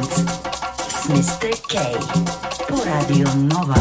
Z Mr. K po Radio Nova.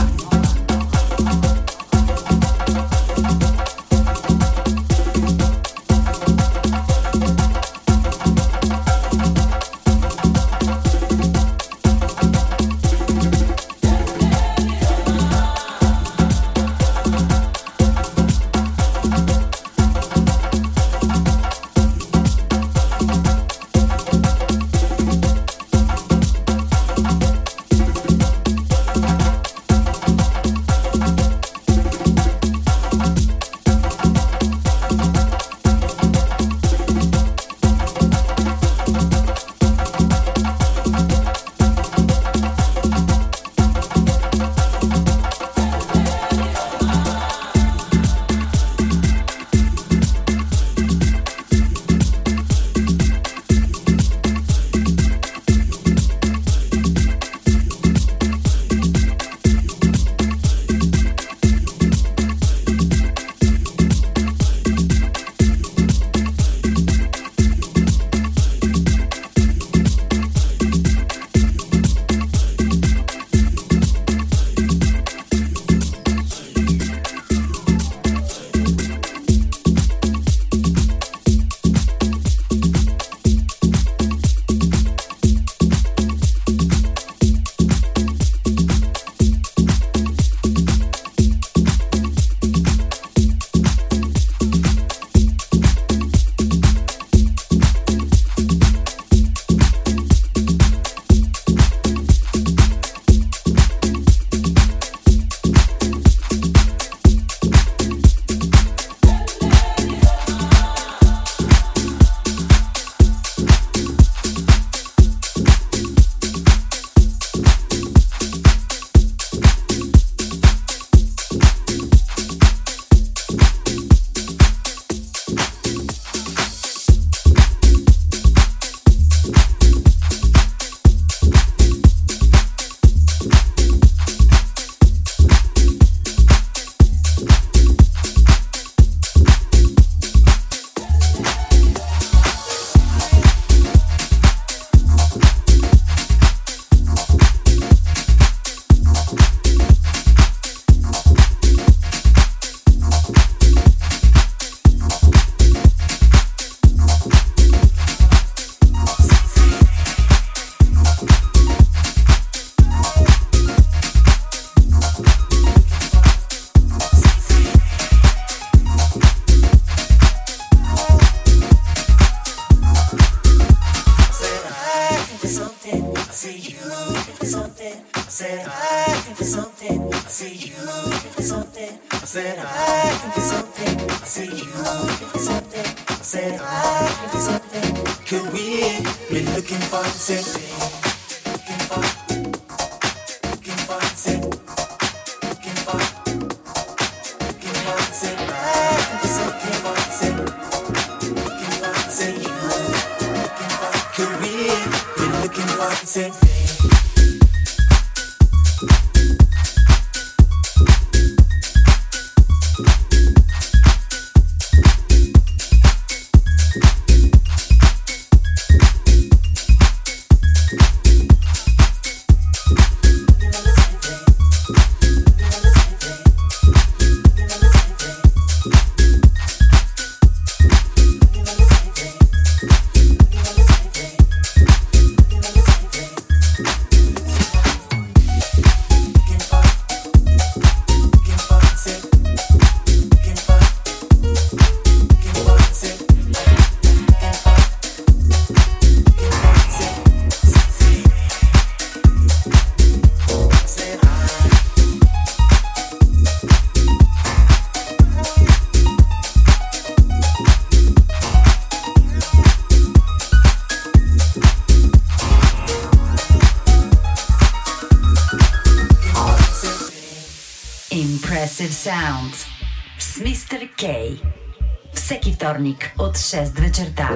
вторник от 6 вечерта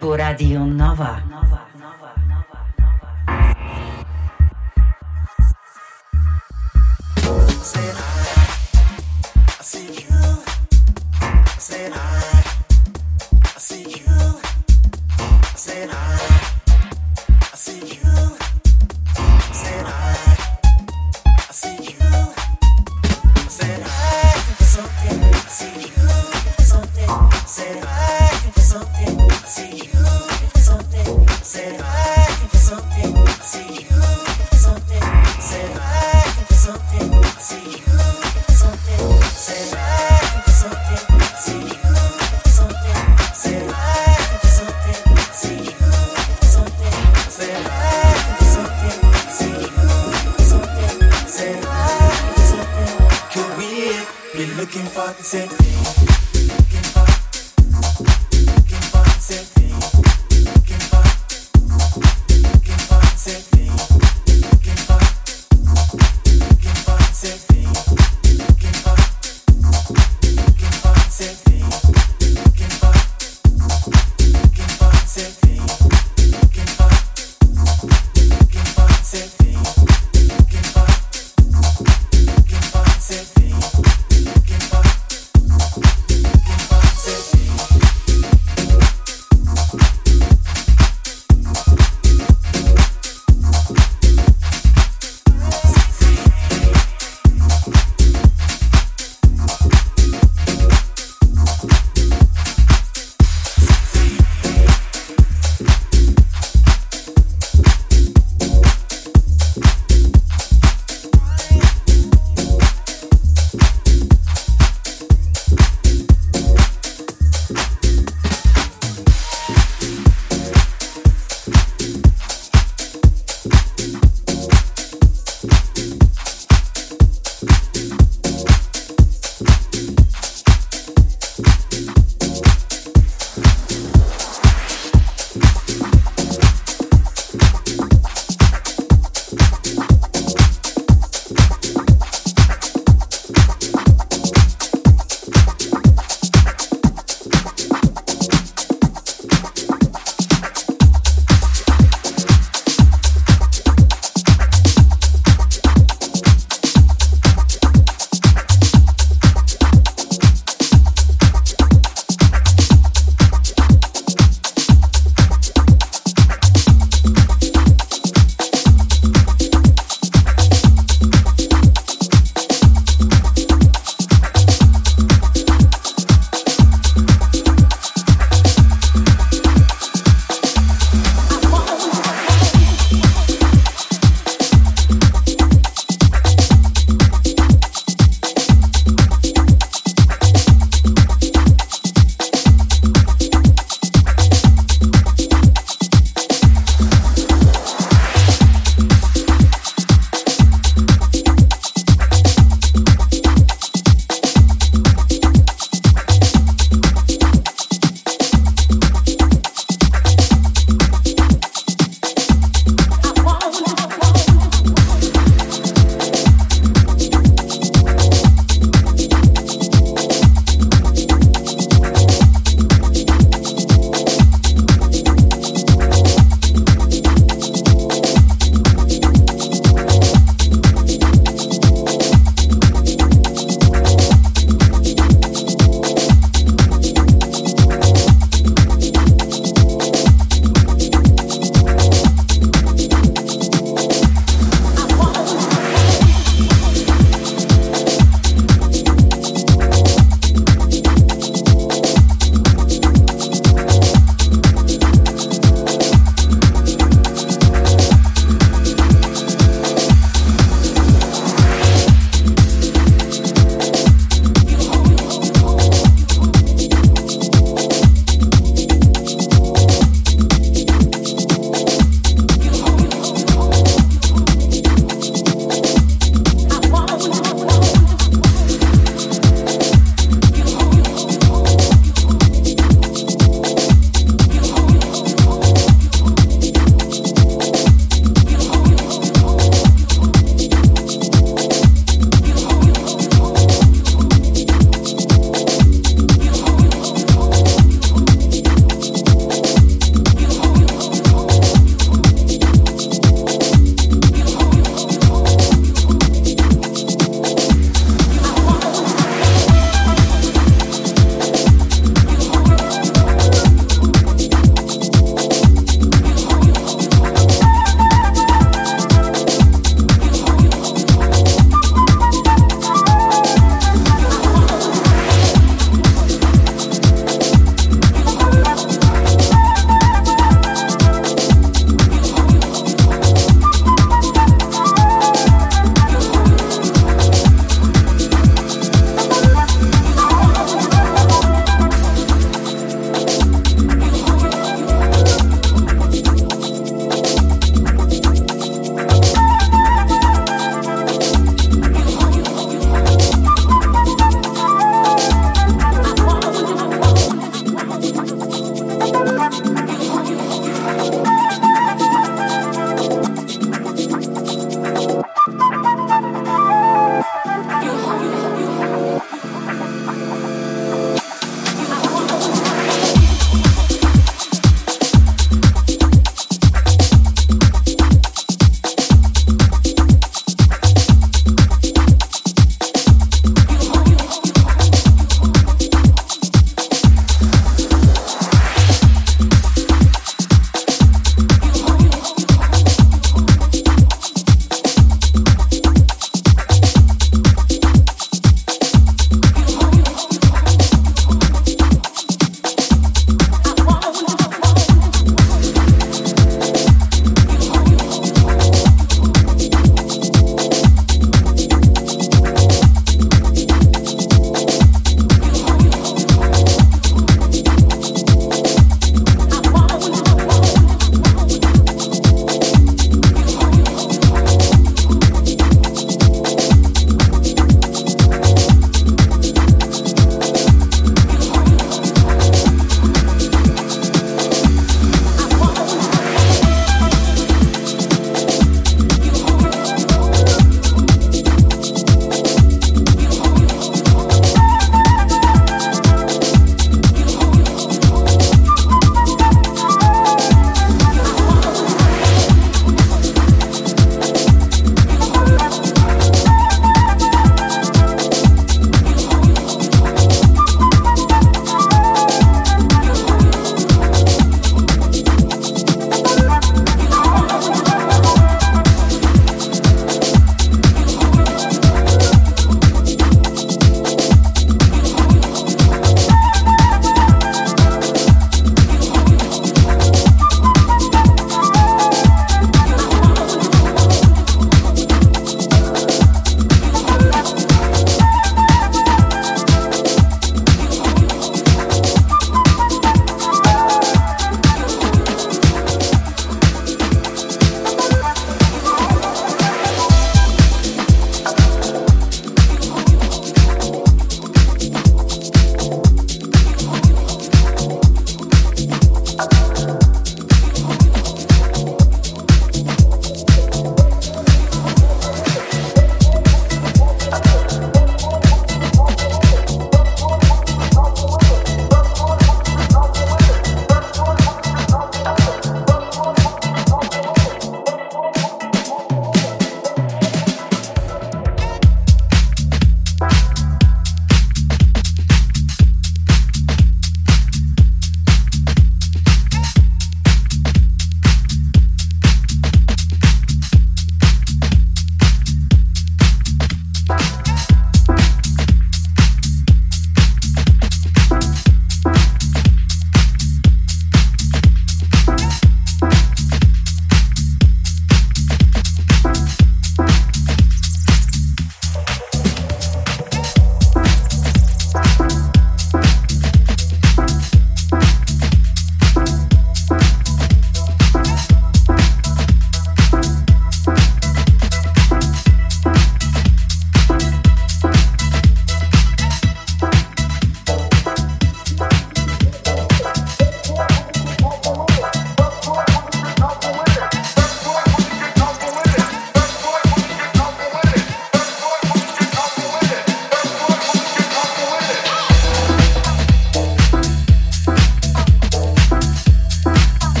по Радио Нова.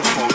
beautiful.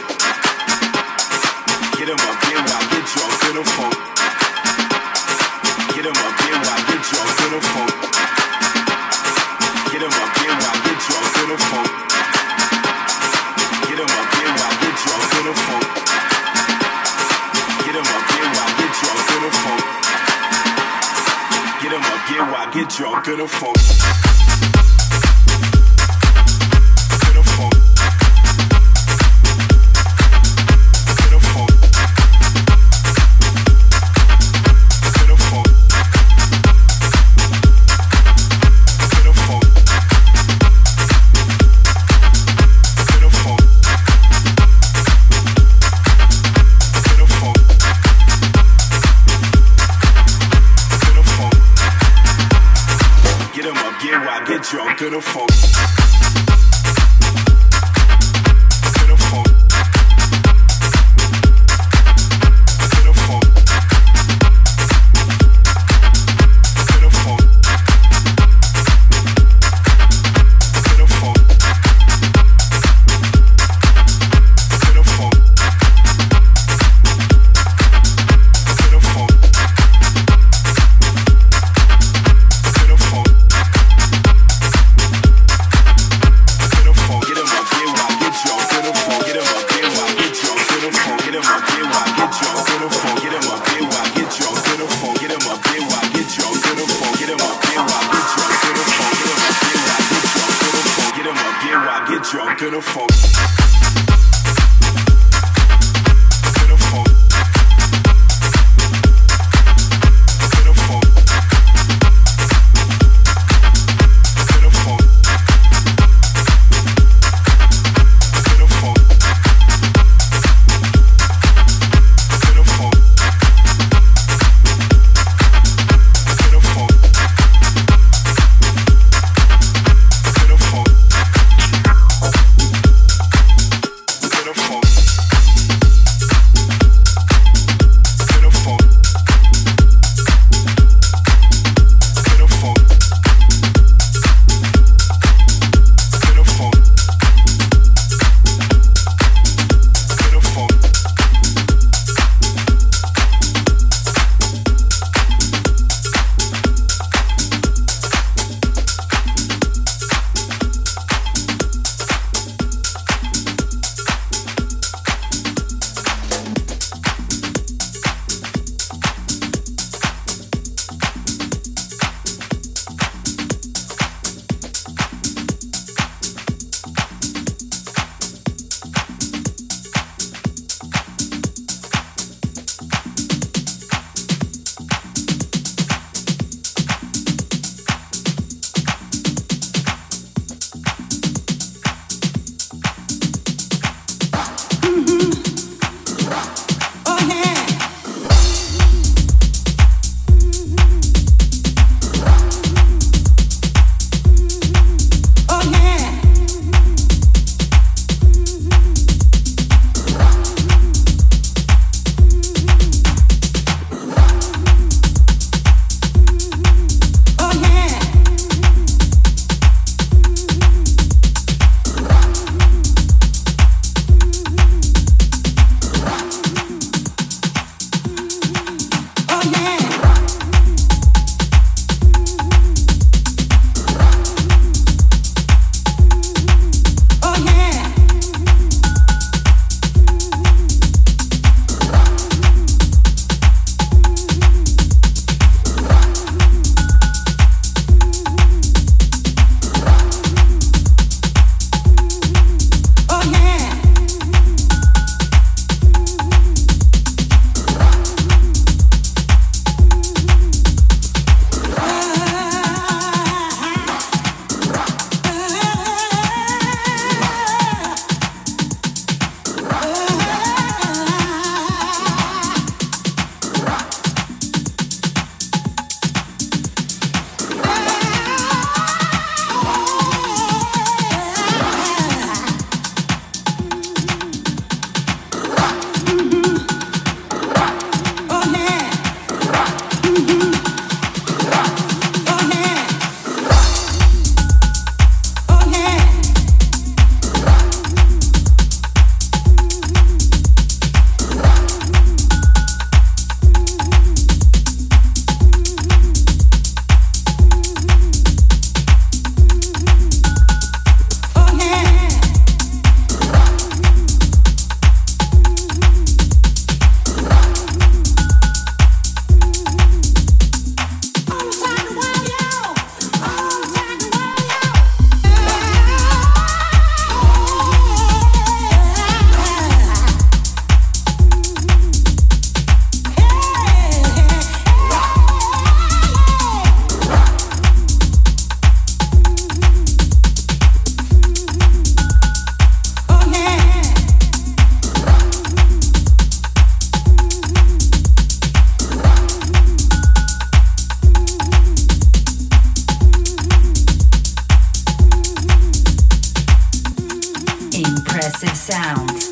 Impressive Sounds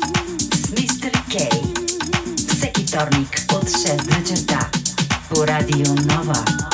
z Mr. K. Seki od 6 do 10 po Radio Nova.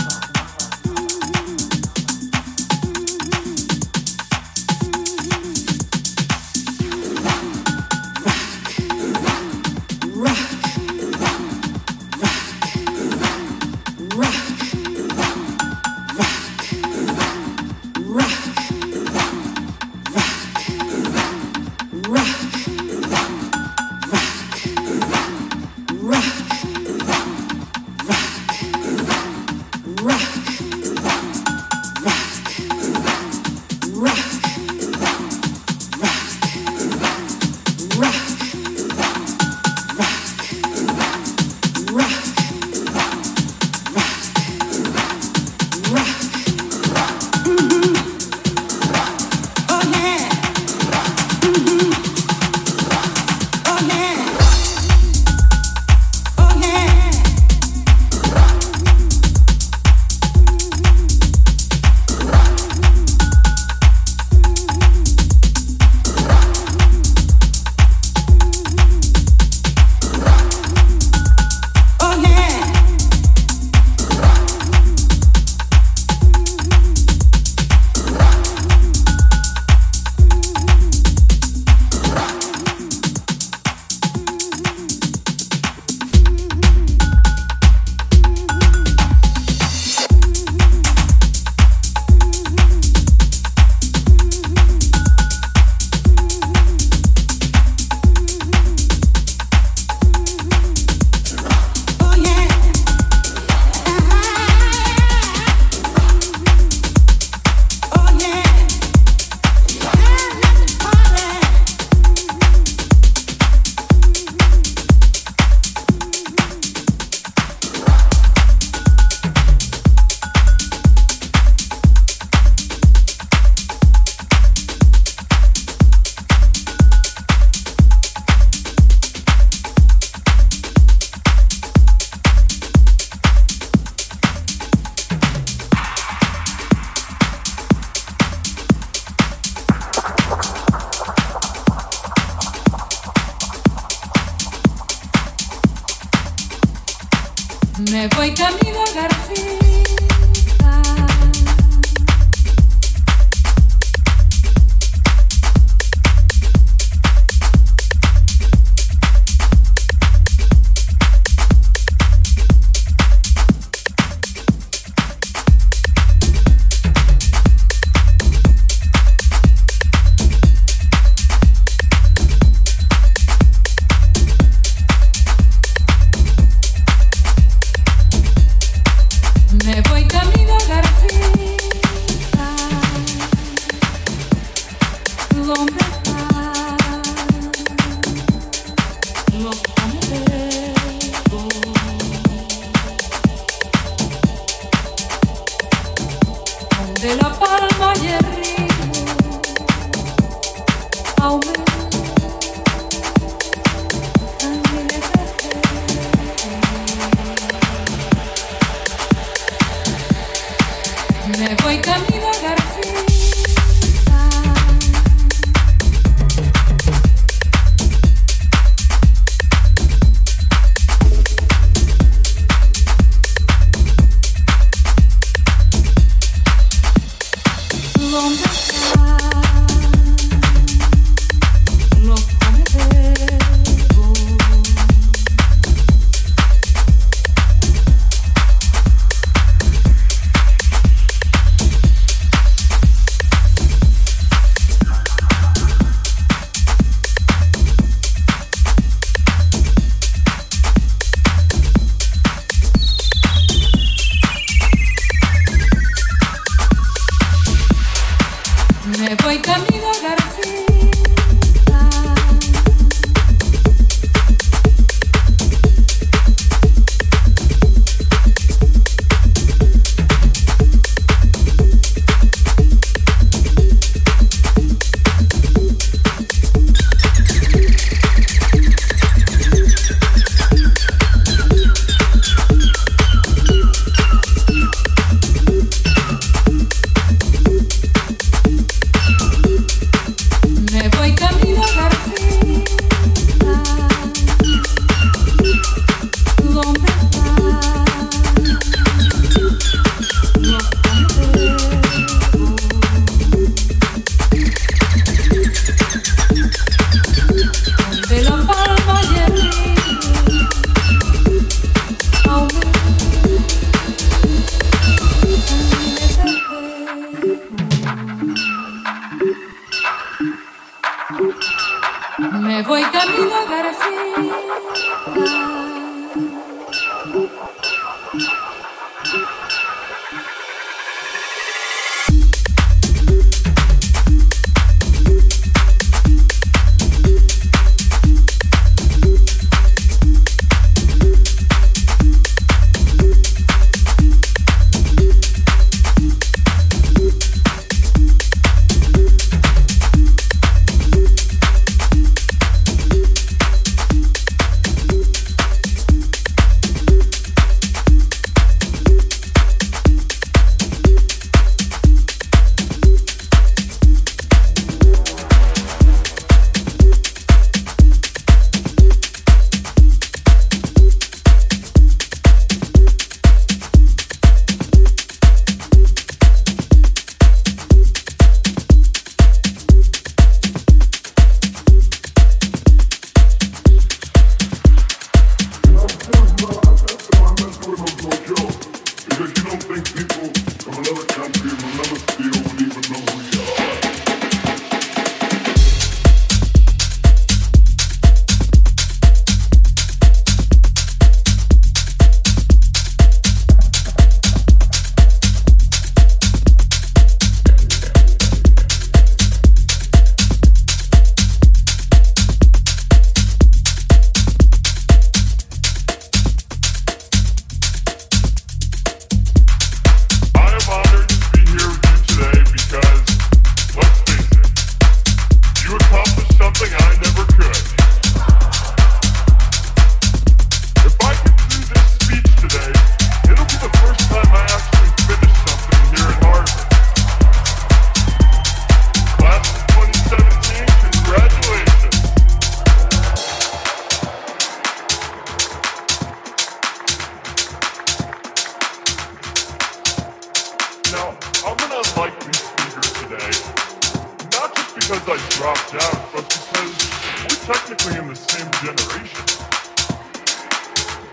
practically in the same generation.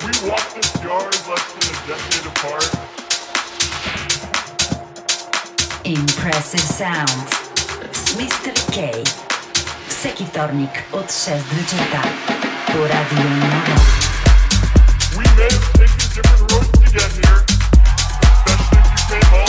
We walked this yard less than a decade apart. Impressive sounds. Mr. K. Всеки вторник от 6 до вечерта по Радио Нова. We may have taken different roads to get here, especially if you came home.